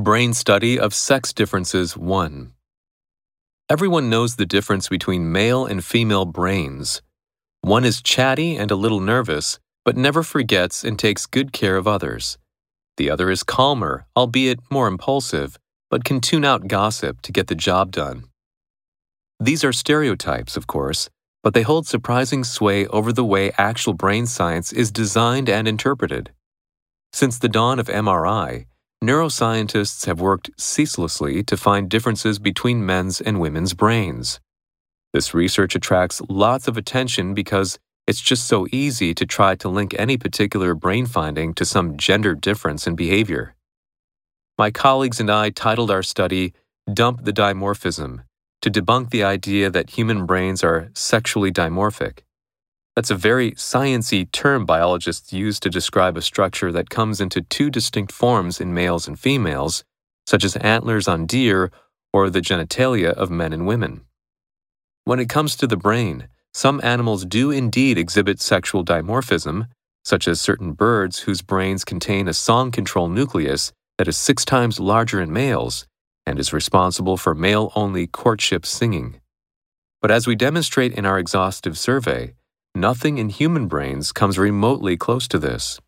Brain Study of Sex Differences 1. Everyone knows the difference between male and female brains. One is chatty and a little nervous, but never forgets and takes good care of others. The other is calmer, albeit more impulsive, but can tune out gossip to get the job done. These are stereotypes, of course, but they hold surprising sway over the way actual brain science is designed and interpreted. Since the dawn of MRI, neuroscientists have worked ceaselessly to find differences between men's and women's brains. This research attracts lots of attention because it's just so easy to try to link any particular brain finding to some gender difference in behavior. My colleagues and I titled our study Dump the Dimorphism to debunk the idea that human brains are sexually dimorphic. That's a very sciency term biologists use to describe a structure that comes into two distinct forms in males and females, such as antlers on deer or the genitalia of men and women. When it comes to the brain, some animals do indeed exhibit sexual dimorphism, such as certain birds whose brains contain a song control nucleus that is six times larger in males and is responsible for male only courtship singing. But as we demonstrate in our exhaustive survey, nothing in human brains comes remotely close to this.